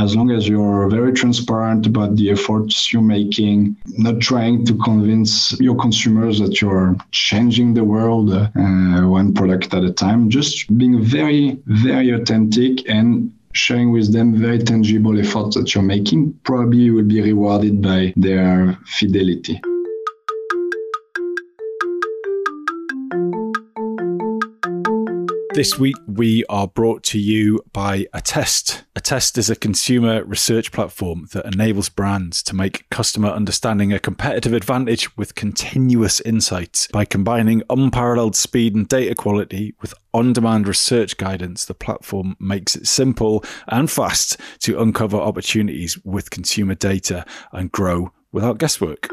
as long as you're very transparent about the efforts you're making, not trying to convince your consumers that you're changing the world uh, one product at a time, just being very, very authentic and sharing with them very tangible efforts that you're making, probably you will be rewarded by their fidelity. This week, we are brought to you by Attest. Attest is a consumer research platform that enables brands to make customer understanding a competitive advantage with continuous insights. By combining unparalleled speed and data quality with on demand research guidance, the platform makes it simple and fast to uncover opportunities with consumer data and grow without guesswork.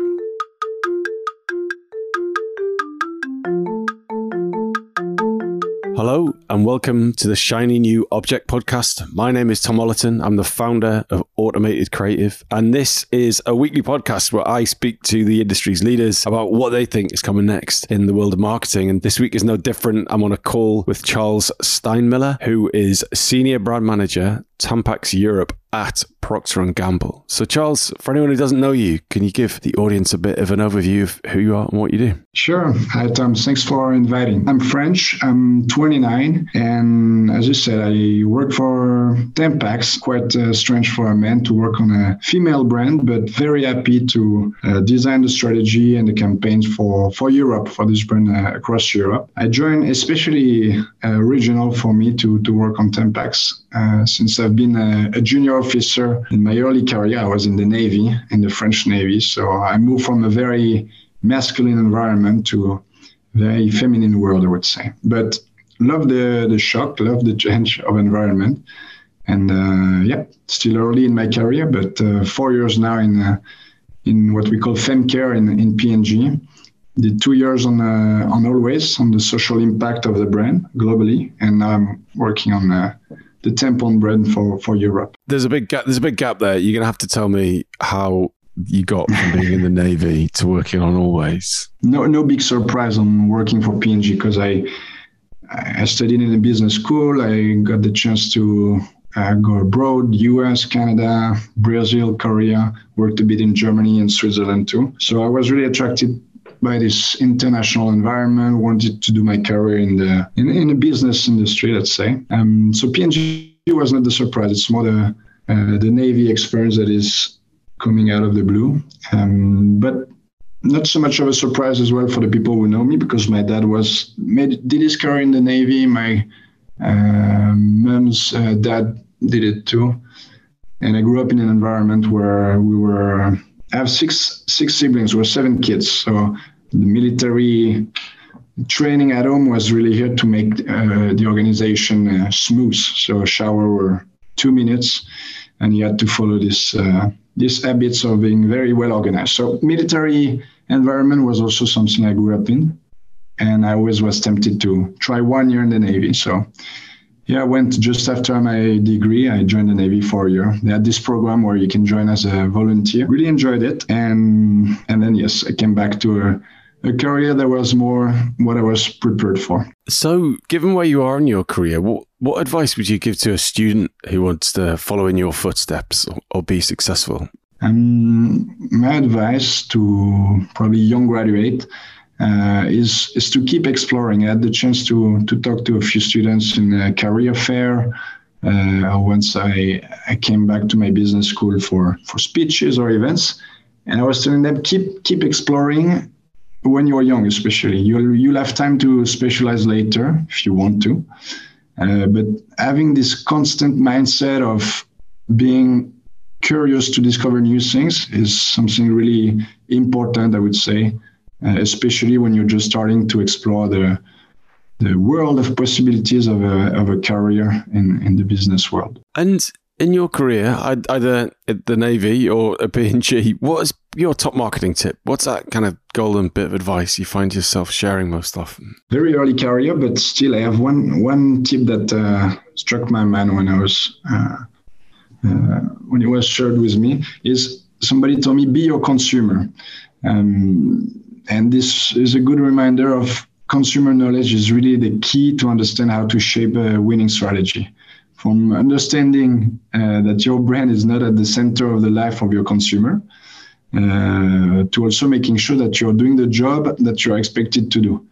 Hello and welcome to the Shiny New Object podcast. My name is Tom Ollerton. I'm the founder of Automated Creative, and this is a weekly podcast where I speak to the industry's leaders about what they think is coming next in the world of marketing. And this week is no different. I'm on a call with Charles Steinmyller, who is Senior Brand Manager Tampax Europe at Procter and Gamble. So, Charles, for anyone who doesn't know you, can you give the audience a bit of an overview of who you are and what you do? Sure. Hi, Tom. Thanks for inviting. I'm French. I'm 29, and as you said, I work for Tampax. Quite uh, strange for a man to work on a female brand, but very happy to uh, design the strategy and the campaigns for for Europe for this brand uh, across Europe. I joined especially uh, regional for me to to work on Tampax uh, since I've been a, a, junior officer in my early career. I was in the Navy, in the French Navy. So I moved from a very masculine environment to a very feminine world, I would say. But love the, the shock, love the change of environment. And uh, yeah, still early in my career, but uh, four years now in uh, in what we call FemCare in, in P&G. Did two years on uh, on Always on the social impact of the brand globally, and I'm working on uh, the tampon brand for for Europe. There's a big gap. There's a big gap there. You're gonna have to tell me how you got from being in the navy to working on Always. No, no big surprise on working for P&G because I I studied in a business school. I got the chance to uh, go abroad, US, Canada, Brazil, Korea, worked a bit in Germany and Switzerland too. So I was really attracted by this international environment, wanted to do my career in the in, in the business industry, let's say. Um, so P&G was not the surprise. It's more the uh, the Navy experience that is coming out of the blue. Um, but not so much of a surprise as well for the people who know me because my dad was made did his career in the Navy. My uh, mom's uh, dad did it too, and I grew up in an environment where we were I have six six siblings. We're seven kids, so the military training at home was really here to make uh, the organization uh, smooth. So a shower were two minutes, and you had to follow this uh, these habits of being very well organized. So military environment was also something I grew up in, and I always was tempted to try one year in the Navy. So yeah, I went just after my degree. I joined the Navy for a year. They had this program where you can join as a volunteer. Really enjoyed it, and and then yes, I came back to a, a career that was more what I was prepared for. So, given where you are in your career, what what advice would you give to a student who wants to follow in your footsteps or, or be successful? Um, my advice to probably young graduate uh, is is to keep exploring. I had the chance to to talk to a few students in a career fair. Uh, once I, I came back to my business school for, for speeches or events, and I was telling them keep keep exploring when you're young, especially you'll you'll have time to specialize later if you want to, uh, but having this constant mindset of being curious to discover new things is something really important, I would say, uh, especially when you're just starting to explore the the world of possibilities of a, of a career in, in the business world. And in your career, either at the Navy or at P&G, what is your top marketing tip? What's that kind of golden bit of advice you find yourself sharing most often? Very early career, but still, I have one one tip that uh, struck my mind when I was uh, uh, when it was shared with me. Is somebody told me be your consumer. Um, and this is a good reminder of consumer knowledge is really the key to understand how to shape a winning strategy. from understanding uh, that your brand is not at the center of the life of your consumer, uh, to also making sure that you're doing the job that you're expected to do.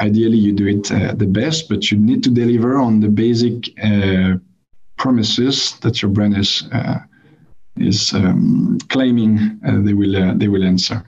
Ideally, you do it uh, the best, but you need to deliver on the basic uh, promises that your brand is uh, is um, claiming uh, they will they will answer.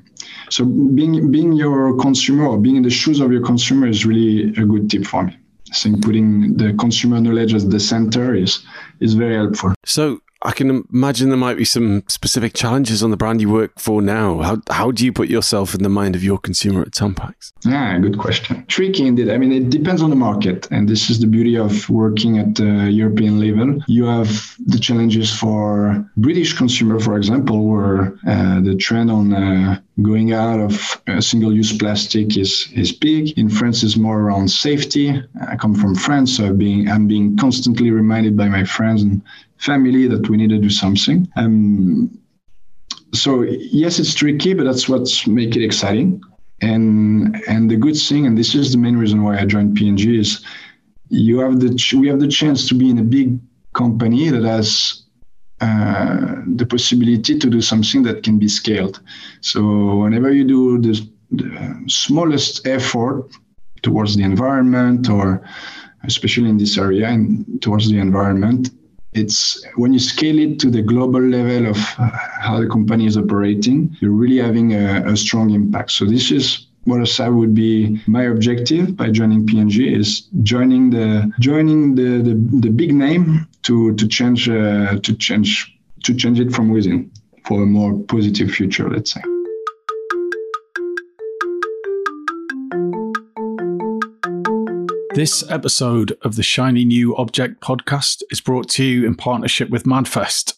So being being your consumer or being in the shoes of your consumer is really a good tip for me. I think putting the consumer knowledge at the center is is very helpful. So I can imagine there might be some specific challenges on the brand you work for now. How, how do you put yourself in the mind of your consumer at Tampax? Yeah, good question. Tricky indeed. I mean, it depends on the market. And this is the beauty of working at the European level. You have the challenges for British consumer, for example, where uh, the trend on uh, going out of uh, single-use plastic is is big. In France, is more around safety. I come from France, so being I'm being constantly reminded by my friends and family that we need to do something. Um, so yes, it's tricky, but that's what's make it exciting. And and the good thing, and this is the main reason why I joined P&G, is you have the ch- we have the chance to be in a big company that has uh, the possibility to do something that can be scaled. So whenever you do the, the smallest effort towards the environment, or especially in this area and towards the environment, it's when you scale it to the global level of uh, how the company is operating, you're really having a, a strong impact. So this is what I would be my objective by joining P&G is joining the joining the the, the big name to to change uh, to change to change it from within for a more positive future. Let's say. This episode of the Shiny New Object podcast is brought to you in partnership with Madfest.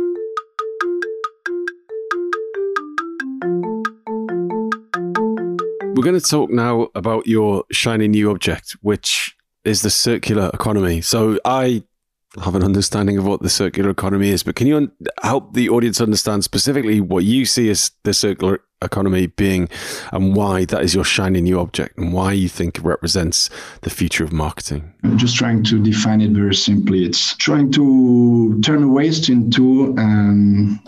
We're going to talk now about your shiny new object, which is the circular economy. So I have an understanding of what the circular economy is, but can you un- help the audience understand specifically what you see as the circular economy being and why that is your shiny new object and why you think it represents the future of marketing? I'm just trying to define it very simply. It's trying to turn waste into um,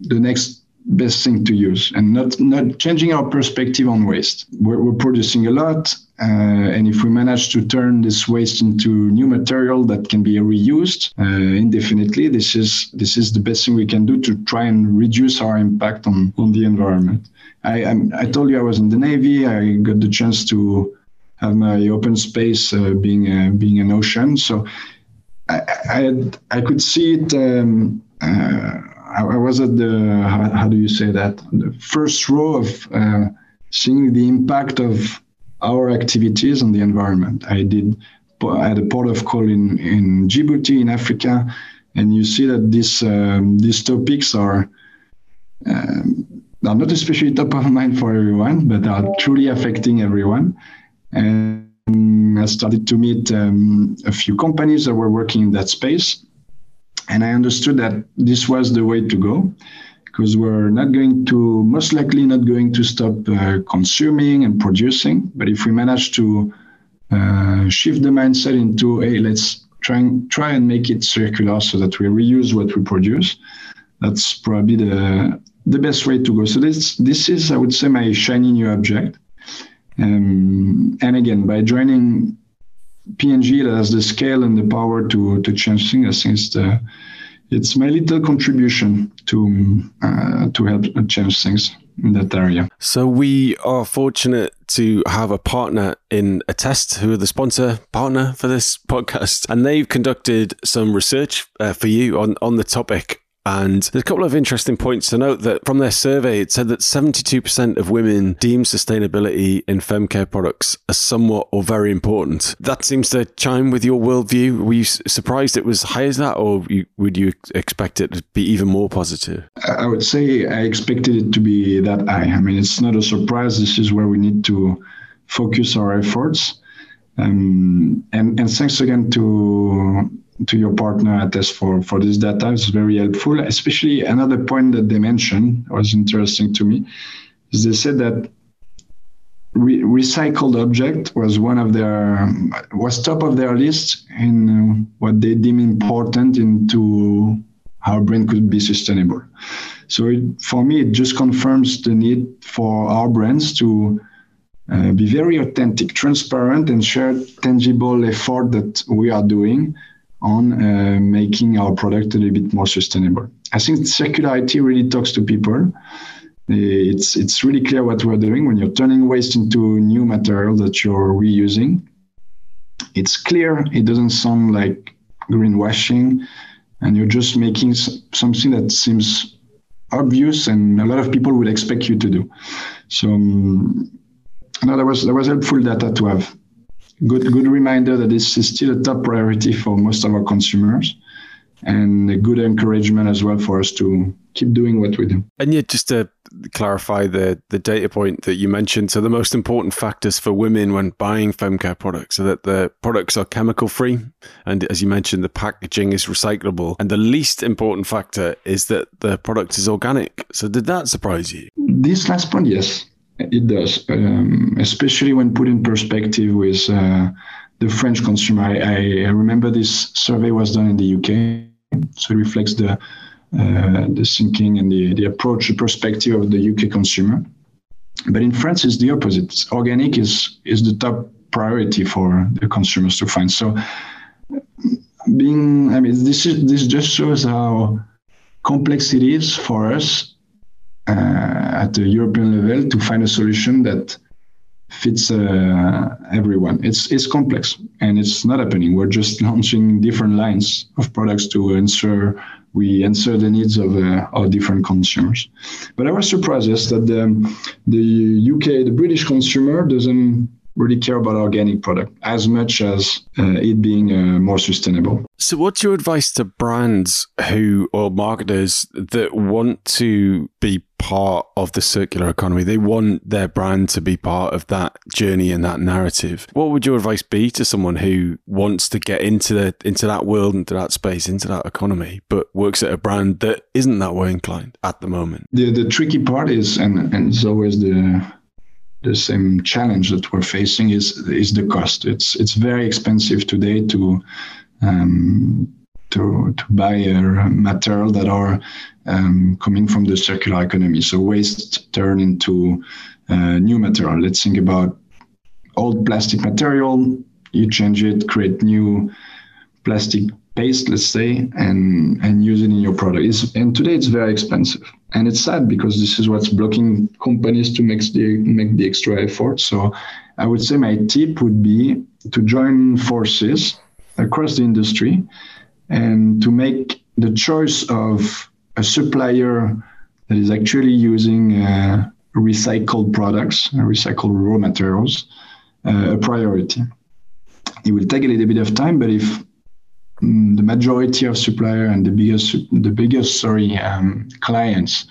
the next best thing to use and not not changing our perspective on waste. We're, we're producing a lot, uh, and if we manage to turn this waste into new material that can be reused uh, indefinitely, this is this is the best thing we can do to try and reduce our impact on on the environment. I I'm, I told you I was in the Navy. I got the chance to have my open space uh, being uh, being an ocean, so I I, had, I could see it. Um, uh, I, was at the how, how, do you say that the first row of uh, seeing the impact of our activities on the environment. I did I had a port of call in in Djibouti in Africa, and you see that these um, these topics are. Um, are not especially top of mind for everyone, but are truly affecting everyone. And I started to meet um, a few companies that were working in that space and I understood that this was the way to go because we're not going to, most likely not going to stop uh, consuming and producing. But if we manage to uh, shift the mindset into, hey, let's try and, try and make it circular so that we reuse what we produce, that's probably the, the best way to go. So this, this is, I would say, my shiny new object. Um, and again, by joining P&G that has the scale and the power to to change things. I think it's the it's my little contribution to uh, to help change things in that area. So we are fortunate to have a partner in Attest, who are the sponsor partner for this podcast, and they've conducted some research uh, for you on on the topic And there's a couple of interesting points to note that from their survey, it said that 72% of women deem sustainability in femcare products as somewhat or very important. That seems to chime with your worldview. Were you surprised it was high as that, or would you expect it to be even more positive? I would say I expected it to be that high. I mean, it's not a surprise. This is where we need to focus our efforts. Um, and, and thanks again to to your partner Attest for, for this data. It's very helpful. Especially another point that they mentioned was interesting to me is they said that re- recycled object was one of their was top of their list in uh, what they deem important into how brand could be sustainable. So it, for me, it just confirms the need for our brands to uh, be very authentic, transparent, and share tangible effort that we are doing on uh, making our product a little bit more sustainable. I think circularity really talks to people. Uh, it's it's really clear what we're doing when you're turning waste into new material that you're reusing. It's clear. It doesn't sound like greenwashing, and you're just making something that seems obvious and a lot of people would expect you to do. So um, no, was that was helpful data to have good good reminder that this is still a top priority for most of our consumers and a good encouragement as well for us to keep doing what we do. And yet, just to clarify the the data point that you mentioned, so the most important factors for women when buying femcare products are that the products are chemical free, and as you mentioned, the packaging is recyclable, and the least important factor is that the product is organic. So, did that surprise you? This last point, yes. It does, um, especially when put in perspective with uh, the French consumer. I, I, remember this survey was done in the UK, so it reflects the uh, the thinking and the, the approach, the perspective of the UK consumer. But in France, it's the opposite. Organic is is the top priority for the consumers to find. So, being, I mean, this is this just shows how complex it is for us at the European level to find a solution that fits uh, everyone. It's it's complex and it's not happening. We're just launching different lines of products to ensure we answer the needs of uh, our different consumers. But I was surprised yes, that the, the UK, the British consumer doesn't really care about organic product as much as uh, it being uh, more sustainable. So, what's your advice to brands who or marketers that want to be part of the circular economy? They want their brand to be part of that journey and that narrative. What would your advice be to someone who wants to get into the into that world, into that space, into that economy, but works at a brand that isn't that way inclined at the moment? The the tricky part is, and and it's always the the same challenge that we're facing is is the cost. It's it's very expensive today to um, to to buy a material that are um, coming from the circular economy. So waste turn into uh, new material. Let's think about old plastic material. You change it, create new plastic paste, let's say, and and use it in your product. It's, and today it's very expensive, and it's sad because this is what's blocking companies to make the make the extra effort. So, I would say my tip would be to join forces across the industry, and to make the choice of a supplier that is actually using uh, recycled products, recycled raw materials, uh, a priority. It will take a little bit of time, but if the majority of supplier and the biggest the biggest sorry um, clients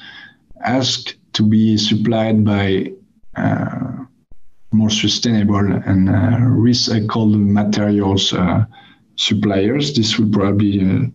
ask to be supplied by uh, more sustainable and uh, recycled materials uh, suppliers. This will probably uh,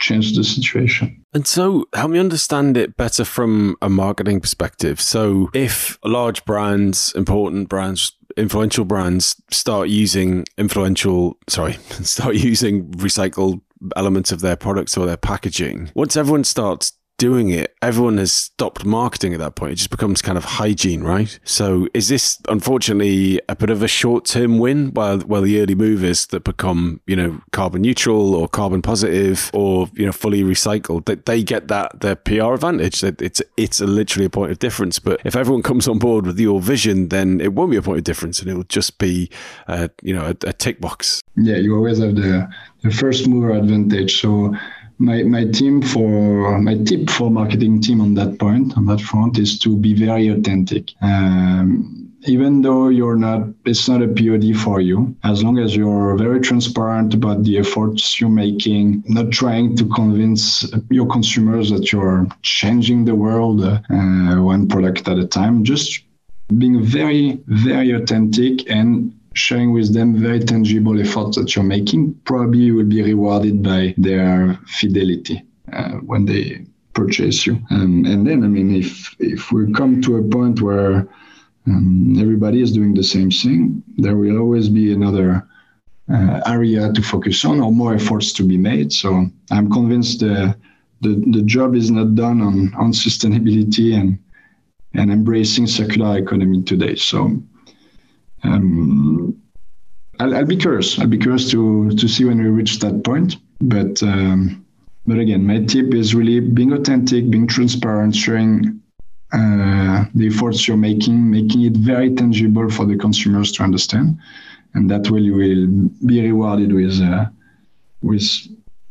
change the situation. And so, help me understand it better from a marketing perspective. So, if large brands, important brands, influential brands start using influential, sorry, start using recycled elements of their products or their packaging, once everyone starts doing it, everyone has stopped marketing at that point. It just becomes kind of hygiene, right? So is this unfortunately a bit of a short term win while while the early movers that become, you know, carbon neutral or carbon positive or, you know, fully recycled, that they get that their PR advantage. That it's it's a literally a point of difference. But if everyone comes on board with your vision, then it won't be a point of difference and it'll just be uh, you know, a, a tick box. Yeah, you always have the the first mover advantage. So my, my team for my tip for marketing team on that point on that front is to be very authentic. Um, even though you're not it's not a pod for you as long as you're very transparent about the efforts you're making not trying to convince your consumers that you're changing the world uh, one product at a time just being very very authentic and sharing with them very tangible efforts that you're making probably will be rewarded by their fidelity uh, when they purchase you um, and then i mean if if we come to a point where um, everybody is doing the same thing, there will always be another uh, area to focus on or more efforts to be made. So I'm convinced the, the, the job is not done on, on sustainability and, and embracing circular economy today. So um, I'll, I'll, be curious. I'll be curious to, to see when we reach that point. But um, but again, my tip is really being authentic, being transparent, sharing uh, the efforts you're making, making it very tangible for the consumers to understand, and that way you will be rewarded with uh, with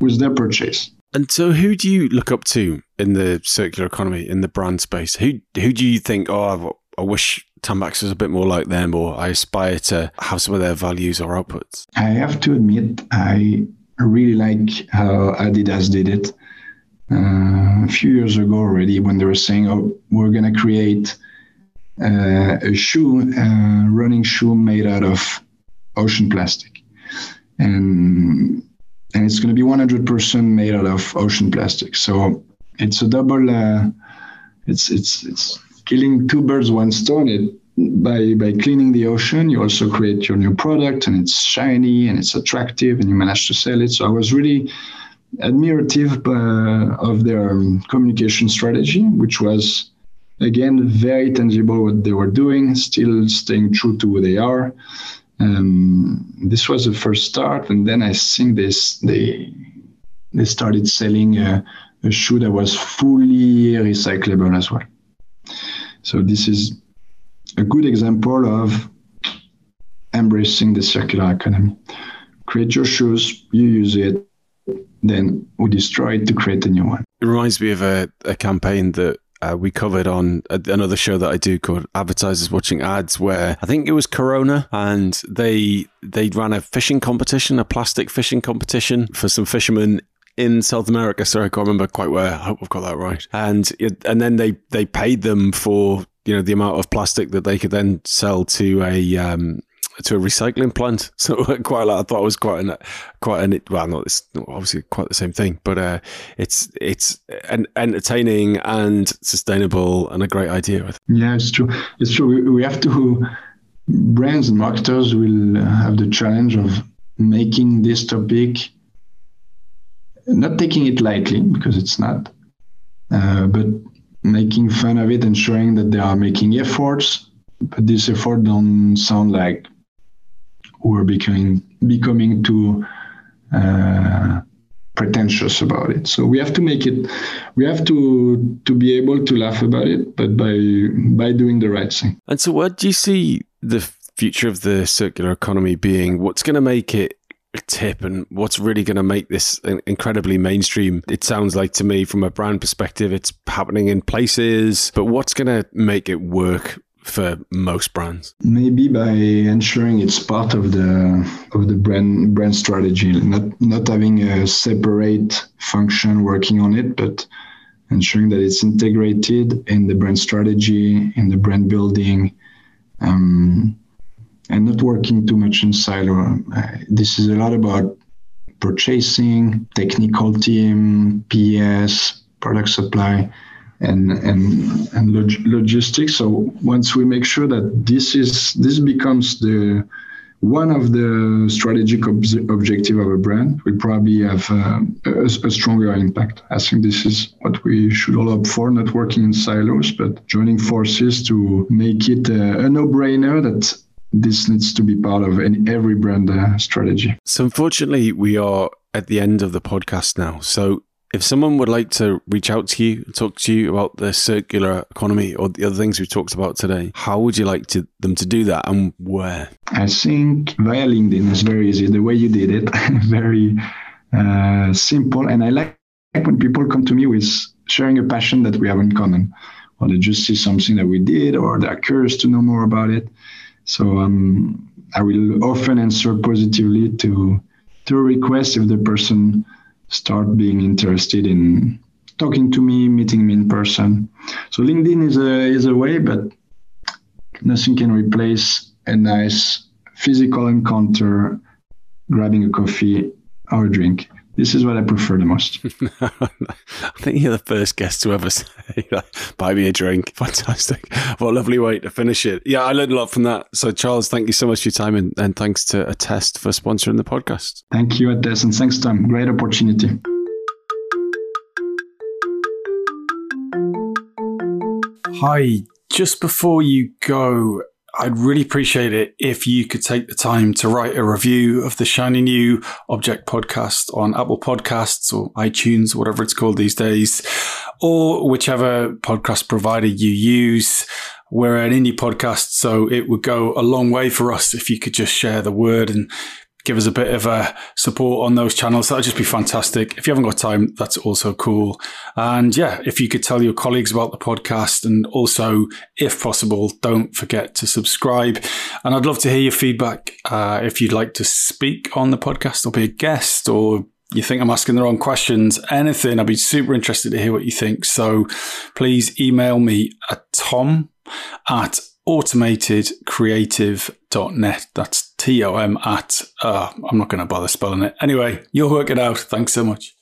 with their purchase. And so, who do you look up to in the circular economy in the brand space? Who who do you think? Oh, I wish Tampax is a bit more like them, or I aspire to have some of their values or outputs. I have to admit, I really like how Adidas did it uh, a few years ago already when they were saying, "Oh, we're going to create uh, a shoe, uh, running shoe made out of ocean plastic, and and it's going to be 100% made out of ocean plastic." So it's a double. Uh, it's it's it's killing two birds one stone. It by by cleaning the ocean, you also create your new product, and it's shiny and it's attractive, and you manage to sell it. So I was really admirative uh, of their um, communication strategy, which was again very tangible what they were doing, still staying true to who they are. Um, this was the first start, and then I think this they they started selling a shoe that was fully recyclable as well. So this is a good example of embracing the circular economy. Create your shoes, you use it, then we destroy it to create a new one. It reminds me of a, a campaign that uh, we covered on another show that I do called Advertisers Watching Ads, where I think it was Corona, and they they ran a fishing competition, a plastic fishing competition for some fishermen in South America. Sorry, I can't remember quite where. I hope I've got that right. And and then they they paid them for you know the amount of plastic that they could then sell to a um, to a recycling plant. So quite a lot. I thought it was quite an quite an well, not it's obviously quite the same thing, but uh, it's it's an entertaining and sustainable and a great idea. Yeah, it's true. It's true. We, we have to brands and marketers will have the challenge of making this topic not taking it lightly because it's not, uh, but making fun of it and showing that they are making efforts but this effort don't sound like we're becoming becoming too uh, pretentious about it. So we have to make it. We have to to be able to laugh about it, but by by doing the right thing. And so, what do you see the future of the circular economy being? What's going to make it tip and what's really going to make this incredibly mainstream it sounds like to me from a brand perspective it's happening in places but what's going to make it work for most brands? Maybe by ensuring it's part of the of the brand brand strategy, not not having a separate function working on it, but ensuring that it's integrated in the brand strategy, in the brand building, um, and not working too much in silo. Uh, this is a lot about purchasing, technical team, PS, product supply and and and log- logistics. So once we make sure that this is this becomes the one of the strategic ob- objective of a brand, we probably have uh, a, a, stronger impact. I think this is what we should all opt for, not working in silos, but joining forces to make it a, a no-brainer that this needs to be part of any, every brand uh, strategy. So unfortunately, we are at the end of the podcast now. So if someone would like to reach out to you, talk to you about the circular economy or the other things we talked about today, how would you like to, them to do that and where? I think via LinkedIn is very easy. The way you did it, very uh, simple. And I like when people come to me with sharing a passion that we have in common, or they just see something that we did, or they're curious to know more about it. So um, I will often answer positively to to a request if the person start being interested in talking to me, meeting me in person. So LinkedIn is a is a way, but nothing can replace a nice physical encounter, grabbing a coffee or a drink. This is what I prefer the most. I think you're the first guest to ever say, buy me a drink. Fantastic. What a lovely way to finish it. Yeah, I learned a lot from that. So, Charles, thank you so much for your time and, and thanks to Attest for sponsoring the podcast. Thank you, Attest, and thanks, Tom. Great opportunity. Hi, just before you go, I'd really appreciate it if you could take the time to write a review of the shiny new object podcast on Apple Podcasts or iTunes, whatever it's called these days, or whichever podcast provider you use. We're an indie podcast, so it would go a long way for us if you could just share the word and give us a bit of a support on those channels. That'd just be fantastic. If you haven't got time, that's also cool. And yeah, if you could tell your colleagues about the podcast and also, if possible, don't forget to subscribe. And I'd love to hear your feedback. Uh, if you'd like to speak on the podcast or be a guest or you think I'm asking the wrong questions, anything, I'd be super interested to hear what you think. So please email me at tom at automatedcreative.net. That's T O M at, uh, I'm not going to bother spelling it. Anyway, you'll work it out. Thanks so much.